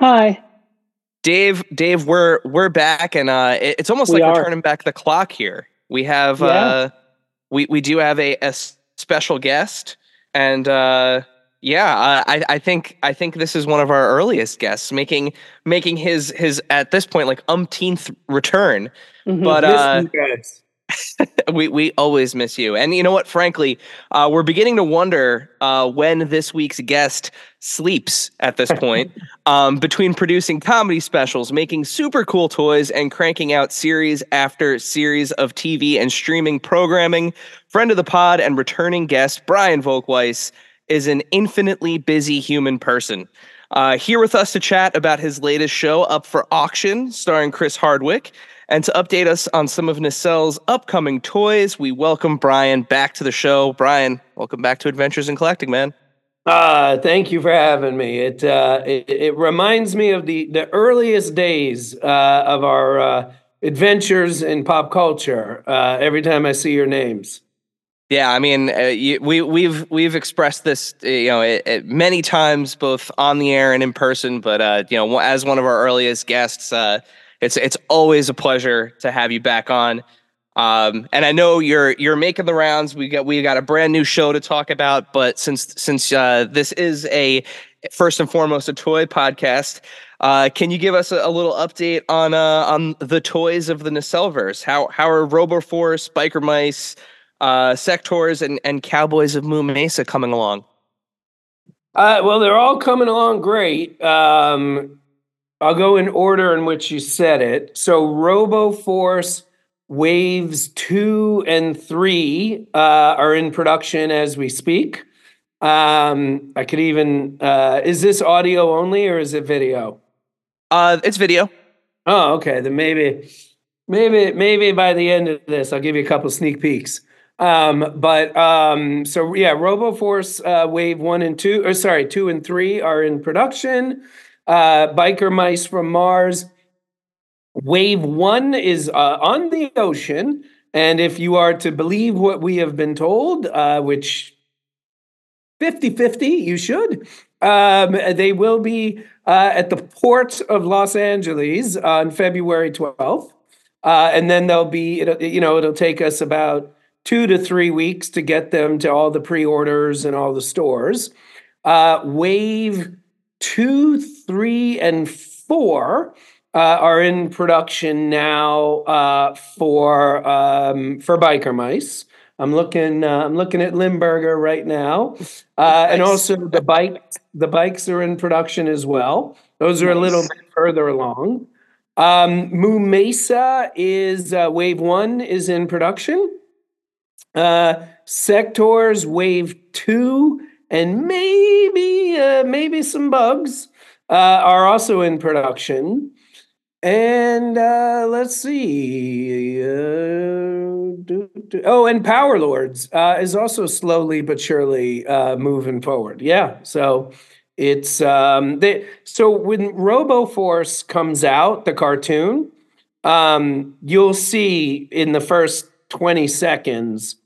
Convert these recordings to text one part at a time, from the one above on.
Hi. Dave, Dave, we're we're back, and uh, it- it's almost We like are. we're turning back the clock here. We have, Yeah. uh, we we do have a, a special guest, and uh, yeah, uh, I I think I think this is one of our earliest guests, making making his his at this point like umpteenth return. Mhm. But uh, you guys. we we always miss you. And you know what? Frankly, uh, we're beginning to wonder uh, when this week's guest sleeps. At this point, um, between producing comedy specials, making super cool toys, and cranking out series after series of TV and streaming programming, friend of the pod and returning guest Brian Volk-Weiss is an infinitely busy human person. Uh, here with us to chat about his latest show up for auction, starring Chris Hardwick. And to update us on some of Nacelle's upcoming toys, we welcome Brian back to the show. Brian, welcome back to Adventures in Collecting, man. Uh, thank you for having me. It, uh, it it reminds me of the the earliest days uh, of our uh, adventures in pop culture. Uh, every time I see your names. Yeah, I mean, uh, you, we we've we've expressed this, you know, it, it many times, both on the air and in person. But uh, you know, as one of our earliest guests, uh, it's it's always a pleasure to have you back on. Um, and I know you're you're making the rounds. We got we got a brand new show to talk about. But since since uh, this is a first and foremost a toy podcast, uh, can you give us a, a little update on uh, on the toys of the Nacelleverse? How how are Roboforce, Biker Mice? uh, Sectaurs and, and Cowboys of Moo Mesa coming along. Uh, well, they're all coming along great. Um, I'll go in order in which you said it. So, Robo Force waves two and three uh, are in production as we speak. Um, I could even, uh, is this audio only or is it video? Uh, it's video. Oh, okay. Then maybe, maybe, maybe by the end of this, I'll give you a couple sneak peeks. Um, but um, so yeah, RoboForce uh, Wave One and Two, or sorry, Two and Three are in production. Uh, Biker Mice from Mars. Wave One is uh, on the ocean, and if you are to believe what we have been told, uh, which 50-50, you should. Um, they will be uh, at the port of Los Angeles on February 12th. Uh, and then they'll be, you know, it'll take us about two to three weeks to get them to all the pre-orders and all the stores. Uh, wave two, three, and four uh, are in production now uh, for um, for biker mice. I'm looking. Uh, I'm looking at Limburger right now, uh, and also the bike. The bikes are in production as well. Those are a little bit further along. Um, Moo Mesa is uh, wave one is in production. Uh, Sectaurs wave two and maybe uh, maybe some bugs uh, are also in production. And uh, let's see. Uh, do- do- oh, and Power Lords uh, is also slowly but surely uh, moving forward. Yeah. So it's um, they, so when RoboForce comes out, the cartoon, um, you'll see in the first 20 seconds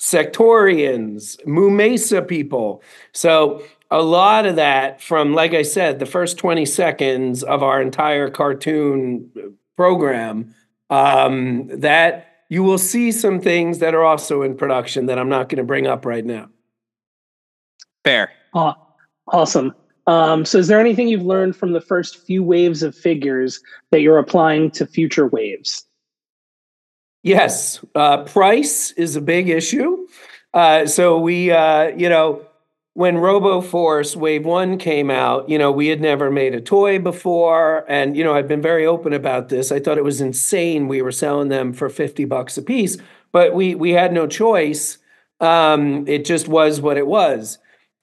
sectorians, Moo Mesa people. So a lot of that from, like I said, the first 20 seconds of our entire cartoon program, um, that you will see some things that are also in production that I'm not going to bring up right now. Fair. Aw- Awesome. Um, so, is there anything you've learned from the first few waves of figures that you're applying to future waves? Yes, uh, price is a big issue. Uh, so we, uh, you know, when RoboForce Wave One came out, you know, we had never made a toy before, and you know, I've been very open about this. I thought it was insane we were selling them for fifty bucks a piece, but we we had no choice. Um, it just was what it was.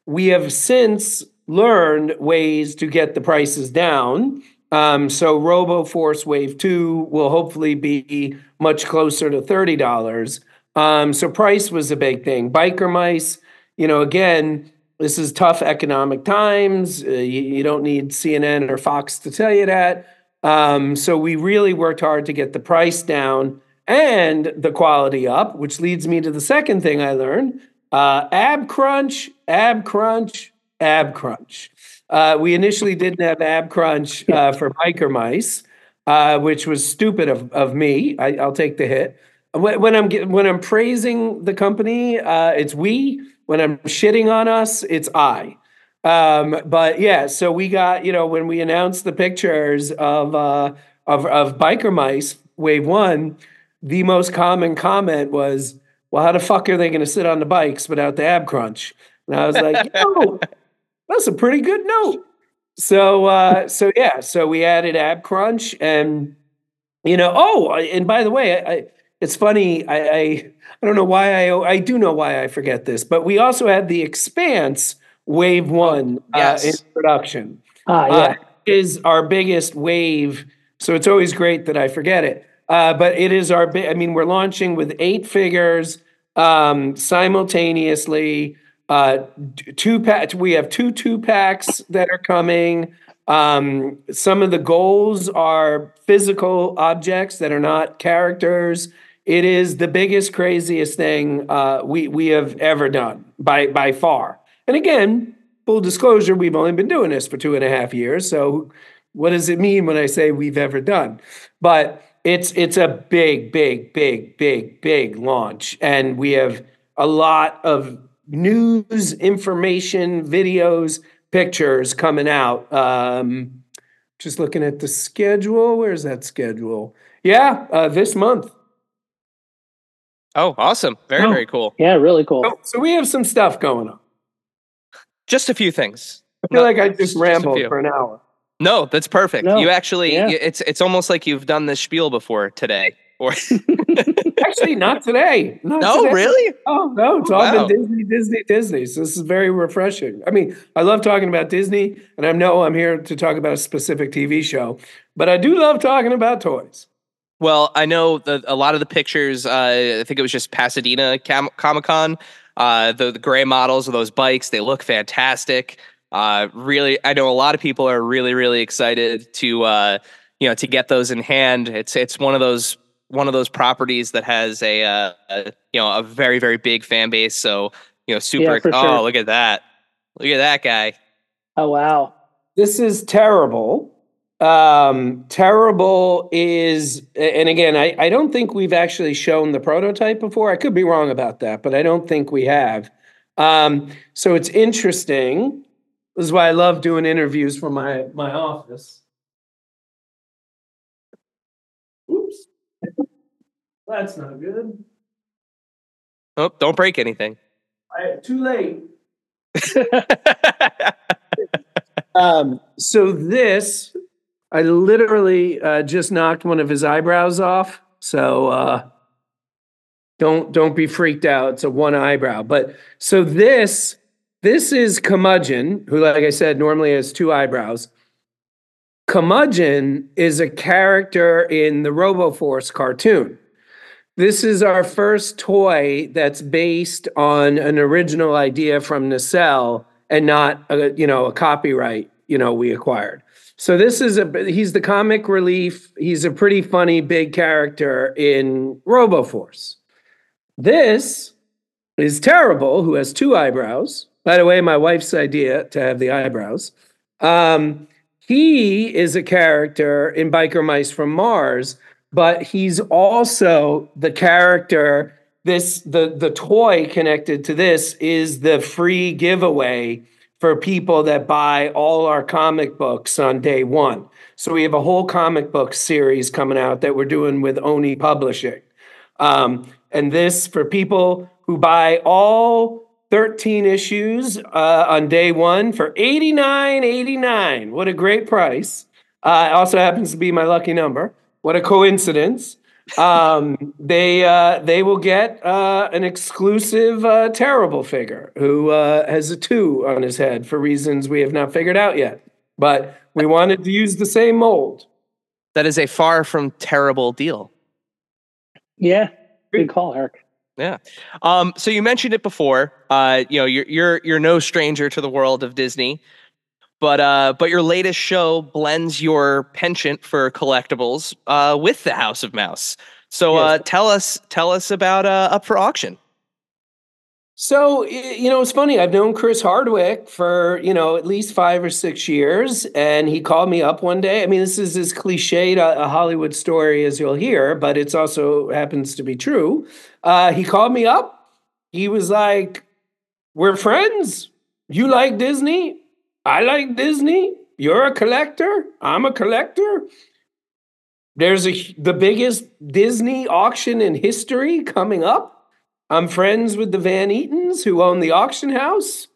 We have since learned ways to get the prices down. Um, so RoboForce Wave 2 will hopefully be much closer to $30. Um, so price was a big thing. Biker mice, you know, again, this is tough economic times. Uh, you, don't need CNN or Fox to tell you that. Um, so we really worked hard to get the price down and the quality up, which leads me to the second thing I learned uh, ab crunch, ab crunch, ab crunch. Uh, we initially didn't have ab crunch uh, for biker mice, uh, which was stupid of, of me. I, will take the hit. When, when, I'm when I'm praising the company, uh, it's we. When I'm shitting on us, it's I. Um, but yeah, so we got you know when we announced the pictures of uh, of of biker mice wave one the most common comment was, well, how the fuck are they going to sit on the bikes without the ab crunch? And I was like, yo, that's a pretty good note. So, uh, so yeah, so we added ab crunch and, you know, oh, and by the way, I, I it's funny. I, I, I don't know why I, I do know why I forget this, but we also had the expanse wave one yes. uh, in production. Ah, yeah. Uh, is our biggest wave. So it's always great that I forget it. Uh, but it is our big, I mean, we're launching with eight figures um, simultaneously. Uh, two pack, we have two two packs that are coming. Um, some of the goals are physical objects that are not characters. It is the biggest, craziest thing uh, we we have ever done by by far. And again, full disclosure, we've only been doing this for two and a half years. So, what does it mean when I say we've ever done? But it's it's a big, big, big, big, big launch, and we have a lot of news, information, videos, pictures coming out. Um, just looking at the schedule. Where's that schedule? Yeah, uh, this month. Oh, awesome! Very, oh, very cool. Yeah, really cool. So, so, we have some stuff going on. Just a few things. I feel like I just, just rambled for an hour. No, that's perfect. No. You actually, yeah. it's it's almost like you've done this spiel before today. Or actually, not today. Not no, today. really? Oh no, it's all wow. been Disney, Disney, Disney. So this is very refreshing. I mean, I love talking about Disney, and I know I'm here to talk about a specific TV show, but I do love talking about toys. Well, I know that a lot of the pictures. Uh, I think it was just Pasadena Cam- Comic Con. Uh, the, the gray models of those bikes, they look fantastic. Uh, really, I know a lot of people are really, really excited to uh, you know to get those in hand. It's it's one of those one of those properties that has a, uh, a you know a very very big fan base. So you know, super. Yeah, oh, sure. look at that! Look at that guy. Oh wow! This is terrible. Um, terrible is, and again, I, I don't think we've actually shown the prototype before. I could be wrong about that, but I don't think we have. Um, so it's interesting this is why I love doing interviews from my, my office. That's not good. Oh, don't break anything. I, too late. um, so this, I literally uh, just knocked one of his eyebrows off. So uh, don't don't be freaked out. It's a one eyebrow. But so this this is Curmudgeon, who, like I said, normally has two eyebrows. Curmudgeon is a character in the RoboForce cartoon. This is our first toy that's based on an original idea from Nacelle and not a, you know a copyright you know we acquired. So this is a he's the comic relief. He's a pretty funny big character in RoboForce. This is Terrible, who has two eyebrows. By the way, my wife's idea to have the eyebrows. Um, he is a character in Biker Mice from Mars, but he's also the character. This the the toy connected to this is the free giveaway for people that buy all our comic books on day one. So we have a whole comic book series coming out that we're doing with Oni Publishing. Um, and this for people who buy all 13 issues uh, on day one for 89.89. What a great price. Uh, also happens to be my lucky number. What a coincidence. um, they uh, they will get uh, an exclusive uh, terrible figure who uh, has a two on his head for reasons we have not figured out yet. But we wanted to use the same mold. That is a far from terrible deal. Yeah, good call, Eric. Yeah. Um, so you mentioned it before. Uh, you know, you're you're you're no stranger to the world of Disney, but uh, but your latest show blends your penchant for collectibles uh, with the House of Mouse. So uh, tell us tell us about uh, Up for Auction. So you know, it's funny. I've known Chris Hardwick for you know at least five or six years, and he called me up one day. I mean, this is as cliched a, a Hollywood story as you'll hear, but it's also happens to be true. Uh, he called me up. He was like, "We're friends. You like Disney. I like Disney. You're a collector. I'm a collector. There's a the biggest Disney auction in history coming up." I'm friends with the Van Eatons who own the auction house.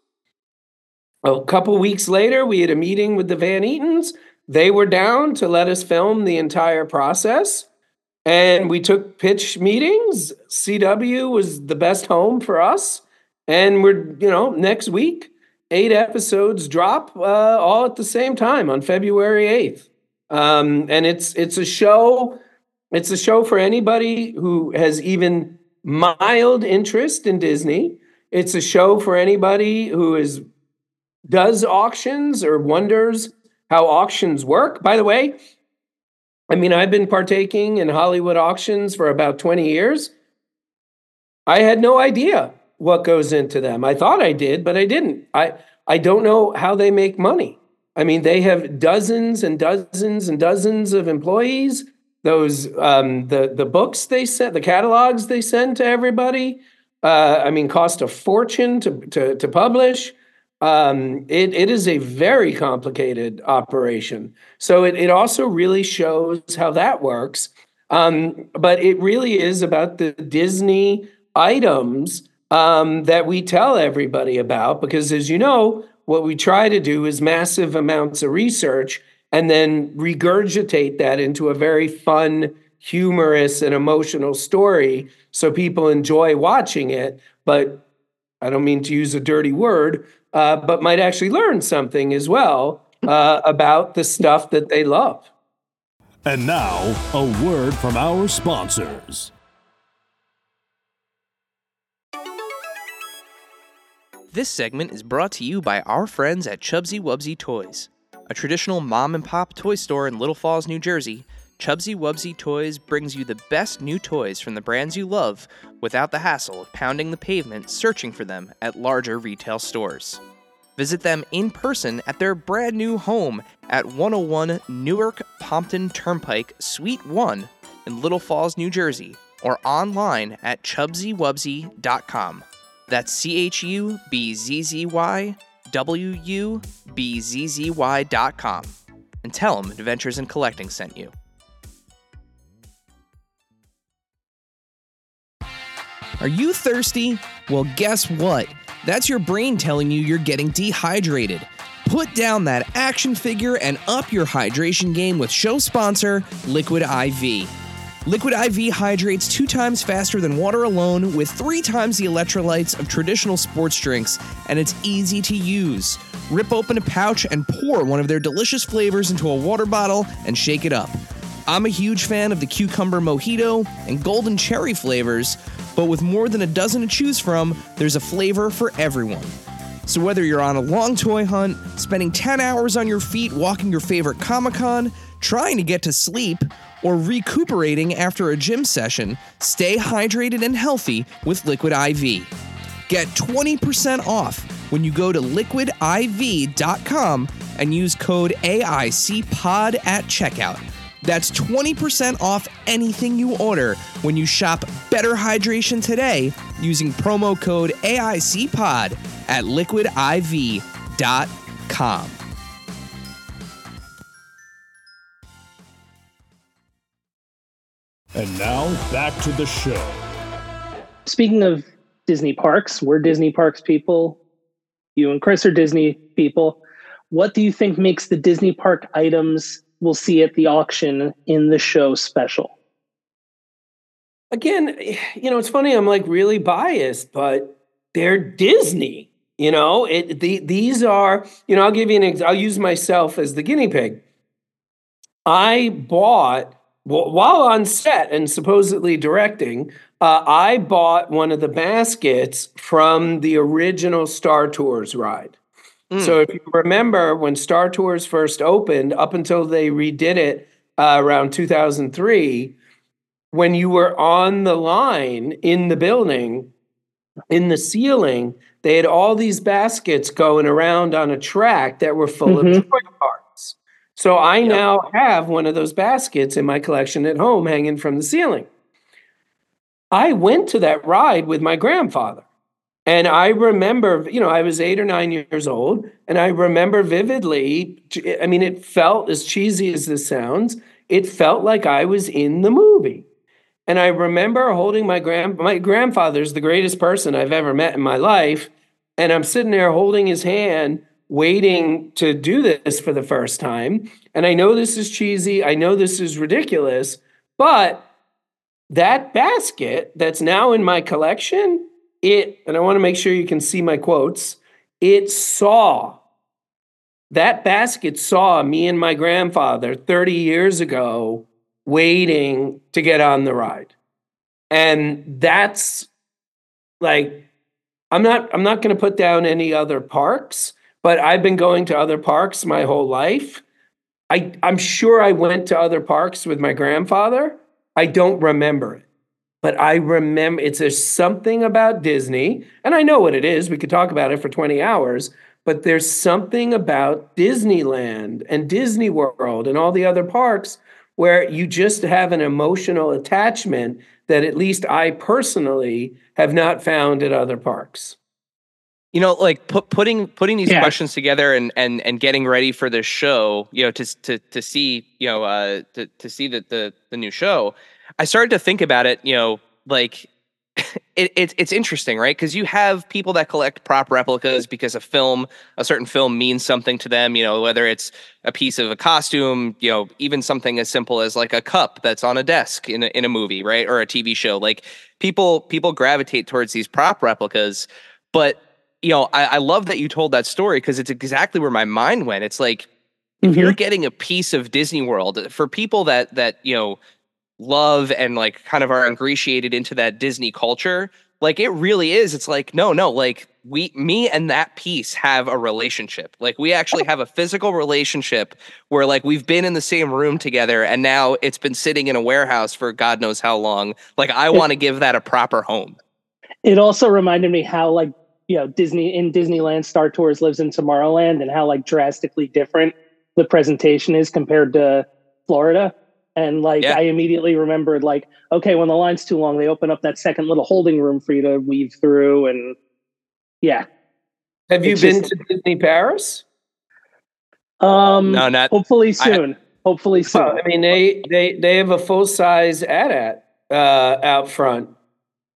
A couple weeks later, we had a meeting with the Van Eatons. They were down to let us film the entire process. And we took pitch meetings. CW was the best home for us. And we're, you know, next week, eight episodes drop uh, all at the same time on February 8th. Um, and it's it's a show, it's a show for anybody who has even mild interest in Disney. It's a show for anybody who is does auctions or wonders how auctions work. By the way, I mean I've been partaking in Hollywood auctions for about 20 years. I had no idea what goes into them. I thought I did, but I didn't. I I don't know how they make money. I mean, they have dozens and dozens and dozens of employees those um, the the books they sent, the catalogs they send to everybody. Uh, I mean, cost a fortune to to, to publish. Um, it, it is a very complicated operation. So it, it also really shows how that works. Um, but it really is about the Disney items um, that we tell everybody about because, as you know, what we try to do is massive amounts of research and then regurgitate that into a very fun, humorous, and emotional story so people enjoy watching it. But I don't mean to use a dirty word, uh, but might actually learn something as well uh, about the stuff that they love. And now, a word from our sponsors. This segment is brought to you by our friends at Chubsy Wubsy Toys. A traditional mom and pop toy store in Little Falls, New Jersey, Chubsy Wubsy Toys brings you the best new toys from the brands you love without the hassle of pounding the pavement searching for them at larger retail stores. Visit them in person at their brand new home at 101 Newark Pompton Turnpike, Suite 1 in Little Falls, New Jersey, or online at chubzywubsy.com. That's C H U B Z Z Y wubzzy.com and tell them Adventures in Collecting sent you. Are you thirsty? Well, guess what? That's your brain telling you you're getting dehydrated. Put down that action figure and up your hydration game with show sponsor Liquid IV. Liquid IV hydrates two times faster than water alone with three times the electrolytes of traditional sports drinks, and it's easy to use. Rip open a pouch and pour one of their delicious flavors into a water bottle and shake it up. I'm a huge fan of the cucumber mojito and golden cherry flavors, but with more than a dozen to choose from, there's a flavor for everyone. So whether you're on a long toy hunt, spending 10 hours on your feet walking your favorite Comic Con, trying to get to sleep, or recuperating after a gym session, stay hydrated and healthy with Liquid IV. Get 20% off when you go to liquidiv.com and use code AICPOD at checkout. That's 20% off anything you order when you shop Better Hydration today using promo code AICPOD at liquidiv.com. And now back to the show. Speaking of Disney parks, we're Disney parks people. You and Chris are Disney people. What do you think makes the Disney park items we'll see at the auction in the show special? again, you know, it's funny. I'm like really biased, but they're Disney. You know, it the, these are. You know, I'll give you an. Ex- I'll use myself as the guinea pig. I bought while on set and supposedly directing. Uh, I bought one of the baskets from the original Star Tours ride. Mm. So if you remember when Star Tours first opened, up until they redid it uh, around 2003, when you were on the line in the building, in the ceiling, they had all these baskets going around on a track that were full mm-hmm. of toy. So I yep. now have one of those baskets in my collection at home hanging from the ceiling. I went to that ride with my grandfather. And I remember, you know, I was eight or nine years old, and I remember vividly. I mean, it felt as cheesy as this sounds, it felt like I was in the movie. And I remember holding my grand my grandfather's the greatest person I've ever met in my life. And I'm sitting there holding his hand, waiting to do this for the first time. And I know this is cheesy. I know this is ridiculous, but that basket that's now in my collection, it, and I want to make sure you can see my quotes, it saw that basket saw me and my grandfather 30 years ago waiting to get on the ride. And that's like I'm not I'm not going to put down any other parks, but I've been going to other parks my whole life. I I'm sure I went to other parks with my grandfather. I don't remember it. But I remember it's there's something about Disney, and I know what it is. We could talk about it for 20 hours, but there's something about Disneyland and Disney World and all the other parks where you just have an emotional attachment that at least I personally have not found at other parks. You know, like put, putting putting these yeah. questions together and and and getting ready for this show, you know, to to to see, you know, uh, to to see the the the new show, I started to think about it. You know, like it, it, it's interesting, right? Because you have people that collect prop replicas because a film, a certain film means something to them, you know, whether it's a piece of a costume, you know, even something as simple as like a cup that's on a desk in a, in a movie, right? Or a TV show. Like people, people gravitate towards these prop replicas. But, you know, I, I love that you told that story because it's exactly where my mind went. It's like, if mm-hmm. you're getting a piece of Disney World for people that, that, you know, love and like kind of are ingratiated into that Disney culture, like it really is. It's like, no, no, like we, me and that piece have a relationship. Like we actually have a physical relationship where like we've been in the same room together and now it's been sitting in a warehouse for God knows how long. Like I want to give that a proper home. It also reminded me how like, you know, Disney in Disneyland Star Tours lives in Tomorrowland and how like drastically different the presentation is compared to Florida. And like yeah. I immediately remembered, like, okay, when the line's too long, they open up that second little holding room for you to weave through. And yeah. Have you been just, to Disney Paris? Um, no, not hopefully soon. I, hopefully soon. I mean, they they they have a full size AT-AT uh, out front.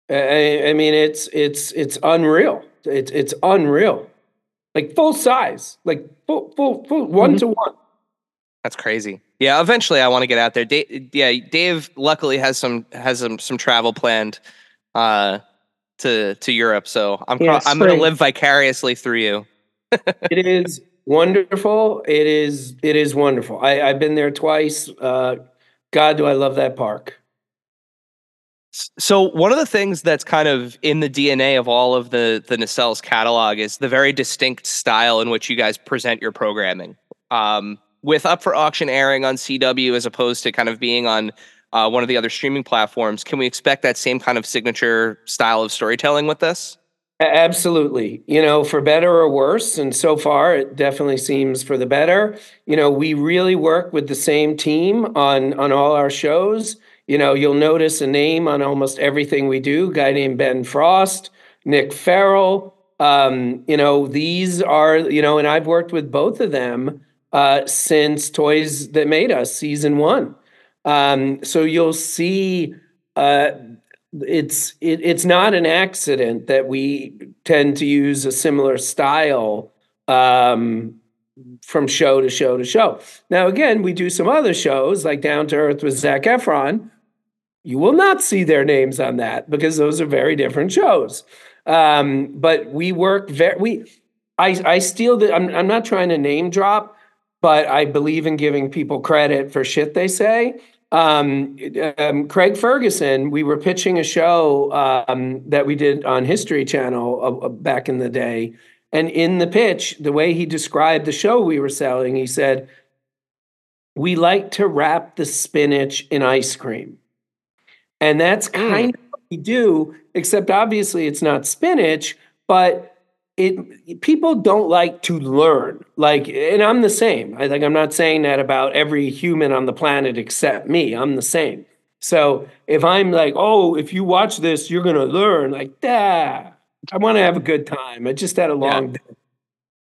I, I, mean, it's it's it's unreal. It's it's unreal, like full size, like full full full one mm-hmm. to one. That's crazy. Yeah, eventually I want to get out there. Dave, yeah, Dave luckily has some has some some travel planned uh to to Europe, so I'm yeah, I'm going to live vicariously through you. it is wonderful. It is it is wonderful. I I've been there twice. Uh God, do I love that park. So one of the things that's kind of in the DNA of all of the the Nacelles catalog is the very distinct style in which you guys present your programming. Um, with Up for Auction airing on CW as opposed to kind of being on uh, one of the other streaming platforms, can we expect that same kind of signature style of storytelling with this? Absolutely. You know, for better or worse. And so far, it definitely seems for the better. You know, we really work with the same team on, on all our shows. You know, you'll notice a name on almost everything we do, a guy named Ben Frost, Nick Farrell. Um, you know, these are, you know, and I've worked with both of them uh, since Toys That Made Us season one. Um, so you'll see uh, it's it, it's not an accident that we tend to use a similar style um, from show to show to show. Now, again, we do some other shows like Down to Earth with Zac Efron, You will not see their names on that because those are very different shows. Um, but we work very we I I steal the I'm I'm not trying to name drop, but I believe in giving people credit for shit they say. Um, um, Craig Ferguson, we were pitching a show um, that we did on History Channel uh, uh, back in the day. And in the pitch, the way he described the show we were selling, he said, We like to wrap the spinach in ice cream. And that's kind mm. of what we do, except obviously it's not spinach, but it people don't like to learn. Like and i'm the same. I think i'm not saying that about every human on the planet except me. I'm the same. So if i'm like oh if you watch this you're going to learn like ah, i want to have a good time. I just had a long yeah. day.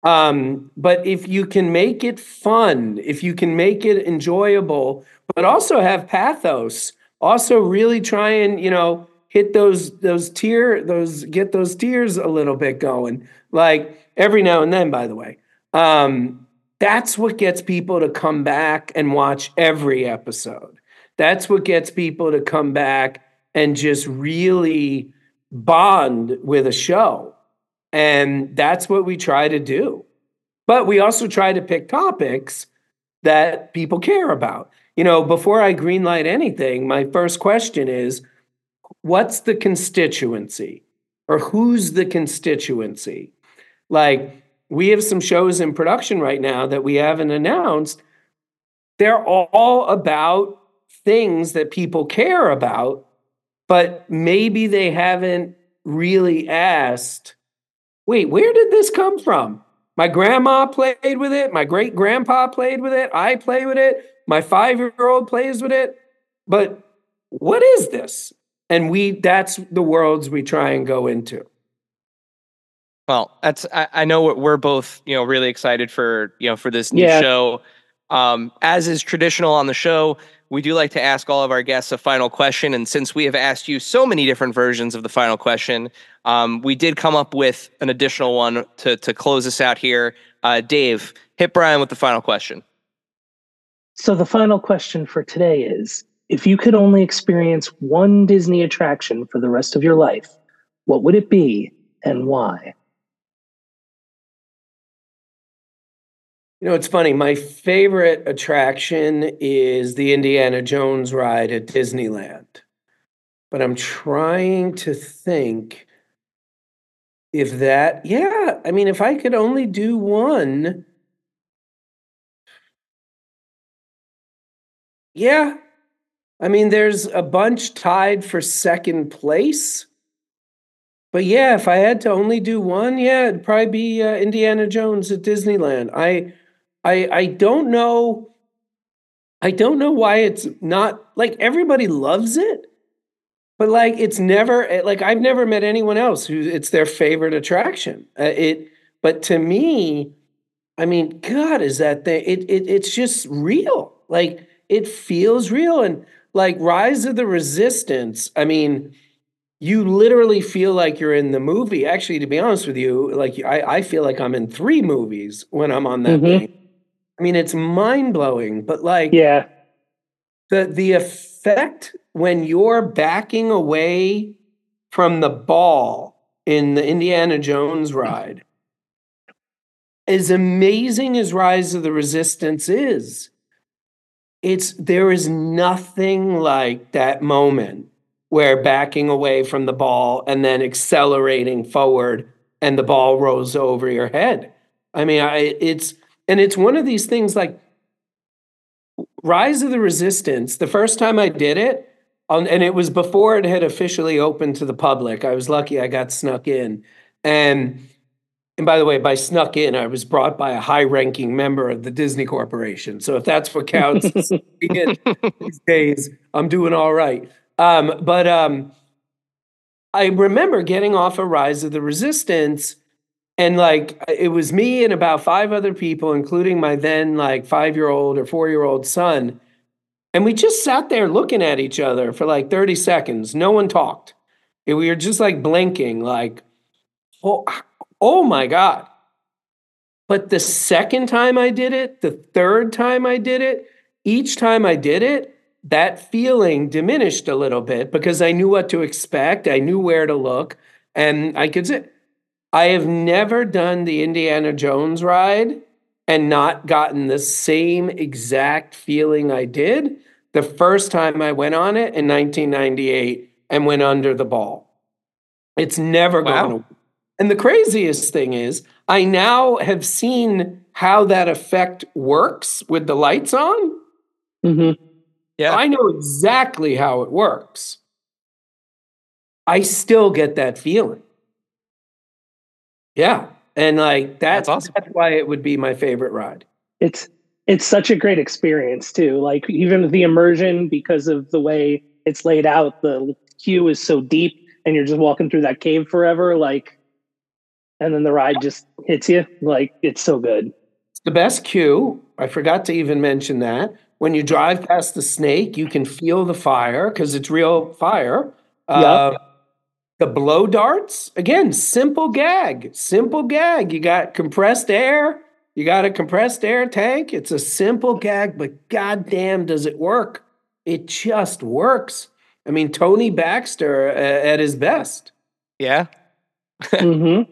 Um, but if you can make it fun if you can make it enjoyable but also have pathos also really try and you know hit those those tear those get those tears a little bit going like every now and then by the way. Um that's what gets people to come back and watch every episode. That's what gets people to come back and just really bond with a show. And that's what we try to do. But we also try to pick topics that people care about you know before i greenlight anything my first question is what's the constituency or who's the constituency? Like, we have some shows in production right now that we haven't announced. They're all about things that people care about, but maybe they haven't really asked wait, where did this come from? My grandma played with it. My great grandpa played with it. I play with it. My five year old plays with it. But what is this? and we that's the worlds we try and go into well that's i, I know we're both you know really excited for you know for this new yeah. show um, as is traditional on the show we do like to ask all of our guests a final question and since we have asked you so many different versions of the final question um, we did come up with an additional one to to close us out here uh, dave hit brian with the final question so the final question for today is if you could only experience one Disney attraction for the rest of your life, what would it be and why? You know, it's funny. My favorite attraction is the Indiana Jones ride at Disneyland. But I'm trying to think if that, yeah, I mean, if I could only do one, yeah, I mean, there's a bunch tied for second place. But yeah, if I had to only do one, yeah, it'd probably be uh, Indiana Jones at Disneyland. I, I, I don't know. I don't know why it's not like everybody loves it, but like it's never eh, like I've never met anyone else who it's their favorite attraction. Uh, it, but to me, I mean, God, is that thing? It, it it's just real. Like it feels real, and like Rise of the Resistance, I mean, you literally feel like you're in the movie. Actually, to be honest with you, like I, I feel like I'm in three movies when I'm on that mm-hmm. I mean, it's mind blowing, but like, yeah, the the effect when you're backing away from the ball in the Indiana Jones ride, as amazing as Rise of the Resistance is, it's there is nothing like that moment where backing away from the ball and then accelerating forward and the ball rolls over your head. I mean, I, it's and it's one of these things like Rise of the Resistance. The first time I did it, and it was before it had officially opened to the public. I was lucky I got snuck in, and and by the way, by snuck in, I was brought by a high ranking member of the Disney Corporation. So if that's what counts these days, I'm doing all right. Um, but um, I remember getting off a Rise of the Resistance, and like it was me and about five other people, including my then like five year old or four year old son. And we just sat there looking at each other for like 30 seconds. No one talked. And we were just like blinking, like, oh, oh my God. But the second time I did it, the third time I did it, each time I did it, that feeling diminished a little bit because I knew what to expect. I knew where to look, and I could say, I have never done the Indiana Jones ride and not gotten the same exact feeling I did the first time I went on it in 1998 and went under the ball. It's never Wow. going to. And the craziest thing is, I now have seen how that effect works with the lights on. hmm Yeah. I know exactly how it works. I still get that feeling. Yeah. And like that's, That's awesome. that's why it would be my favorite ride. It's it's such a great experience too. Like even the immersion because of the way it's laid out, the queue is so deep, and you're just walking through that cave forever. Like, and then the ride just hits you. Like it's so good. It's the best cue. I forgot to even mention that. When you drive past the snake, you can feel the fire because it's real fire. Uh, the blow darts, again, simple gag, simple gag. You got compressed air, you got a compressed air tank. It's a simple gag, but goddamn, does it work? It just works. I mean, Tony Baxter uh, at his best. yeah. hmm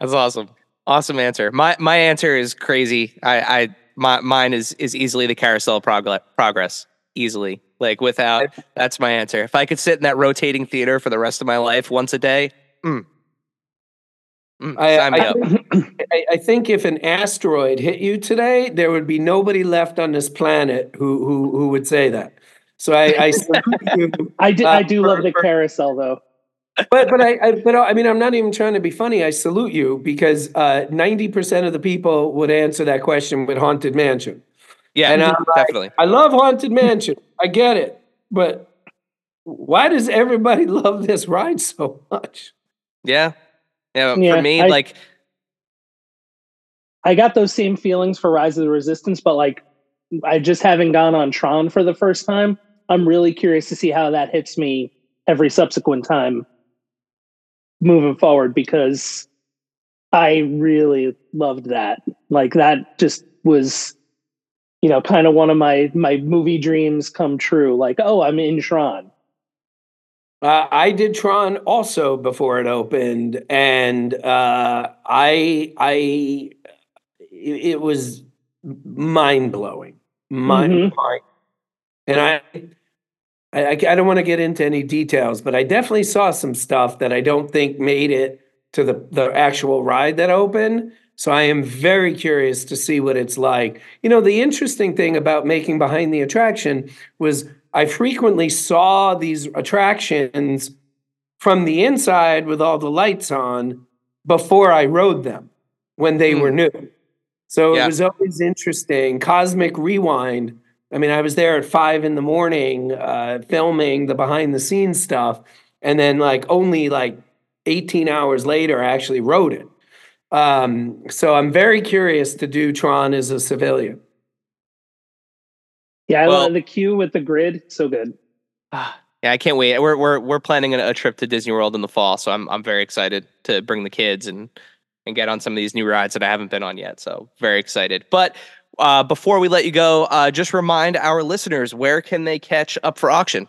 That's awesome. Awesome answer. My my answer is crazy. I I my mine is is easily the carousel progress progress. Easily. Like without that's my answer. If I could sit in that rotating theater for the rest of my life once a day, mm. Mm, I- sign me I up. I, I think if an asteroid hit you today, there would be nobody left on this planet who who who would say that. So I, I you. I do. Uh, I do for- love the for- carousel though. But but I, I but I mean I'm not even trying to be funny. I salute you because uh, ninety percent of the people would answer that question with haunted mansion. Yeah, And I'm like, definitely. I love haunted mansion. I get it, but why does everybody love this ride so much? Yeah. Yeah. Yeah, for me, I- like I got those same feelings for Rise of the Resistance, but like I just haven't gone on Tron for the first time. I'm really curious to see how that hits me every subsequent time moving forward because I really loved that. Like that just was you know kind of one of my my movie dreams come true. Like, oh, I'm in Tron. Uh, I did Tron also before it opened, and uh, I I it, it was mind blowing, mind blowing, and I. I, I I don't want to get into any details, but I definitely saw some stuff that I don't think made it to the, the actual ride that opened. So I am very curious to see what it's like. You know, the interesting thing about making behind the attraction was I frequently saw these attractions from the inside with all the lights on before I rode them when they hmm. were new. So Yeah. it was always interesting. Cosmic Rewind. I mean, I was there at five in the morning uh, filming the behind the scenes stuff. And then, like, only like 18 hours later, I actually wrote it. Um, so I'm very curious to do Tron as a civilian. Yeah, I Well- love the queue with the grid. So good. ah, yeah, I can't wait. We're we're we're planning a, a trip to Disney World in the fall, so I'm I'm very excited to bring the kids and and get on some of these new rides that I haven't been on yet. So very excited. But uh, before we let you go, uh, just remind our listeners where can they catch up for auction?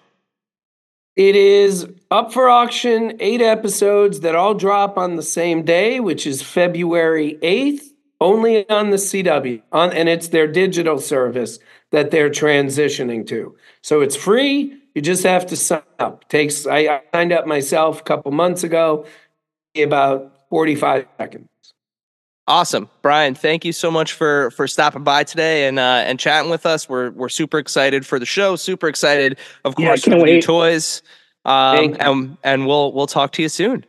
It is up for auction, eight episodes that all drop on the same day, which is February 8th, only on the CW. On, and it's their digital service that they're transitioning to. So it's free. You just have to sign up. Takes I, I signed up myself a couple months ago, about 45 seconds. Awesome, Brian. Thank you so much for for stopping by today and uh, and chatting with us. We're we're super excited for the show. Super excited, of Yeah, course, for new toys. Um, and and we'll we'll talk to you soon.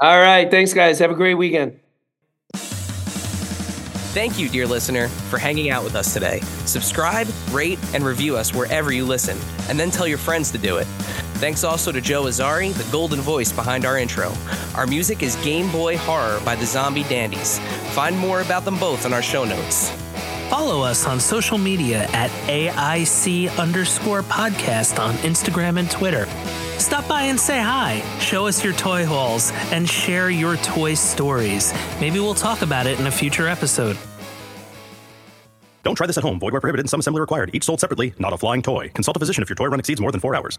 All right. Thanks, guys. Have a great weekend. Thank you, dear listener, for hanging out with us today. Subscribe, rate, and review us wherever you listen, and then tell your friends to do it. Thanks also to Joe Azzari, the golden voice behind our intro. Our music is Game Boy Horror by the Zombie Dandies. Find more about them both in our show notes. Follow us on social media at AIC underscore podcast on Instagram and Twitter. Stop by and say hi, show us your toy hauls, and share your toy stories. Maybe we'll talk about it in a future episode. Don't try this at home. Void where prohibited and some assembly required. Each sold separately, not a flying toy. Consult a physician if your toy run exceeds more than four hours.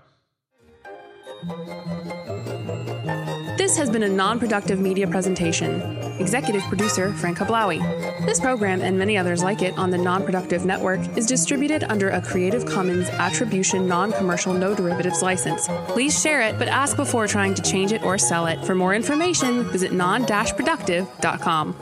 This has been a non productive media presentation. Executive producer Frank Hablawi. This program and many others like it on the Non Productive Network is distributed under a Creative Commons Attribution Non Commercial No Derivatives license. Please share it, but ask before trying to change it or sell it. For more information, visit non productive.com.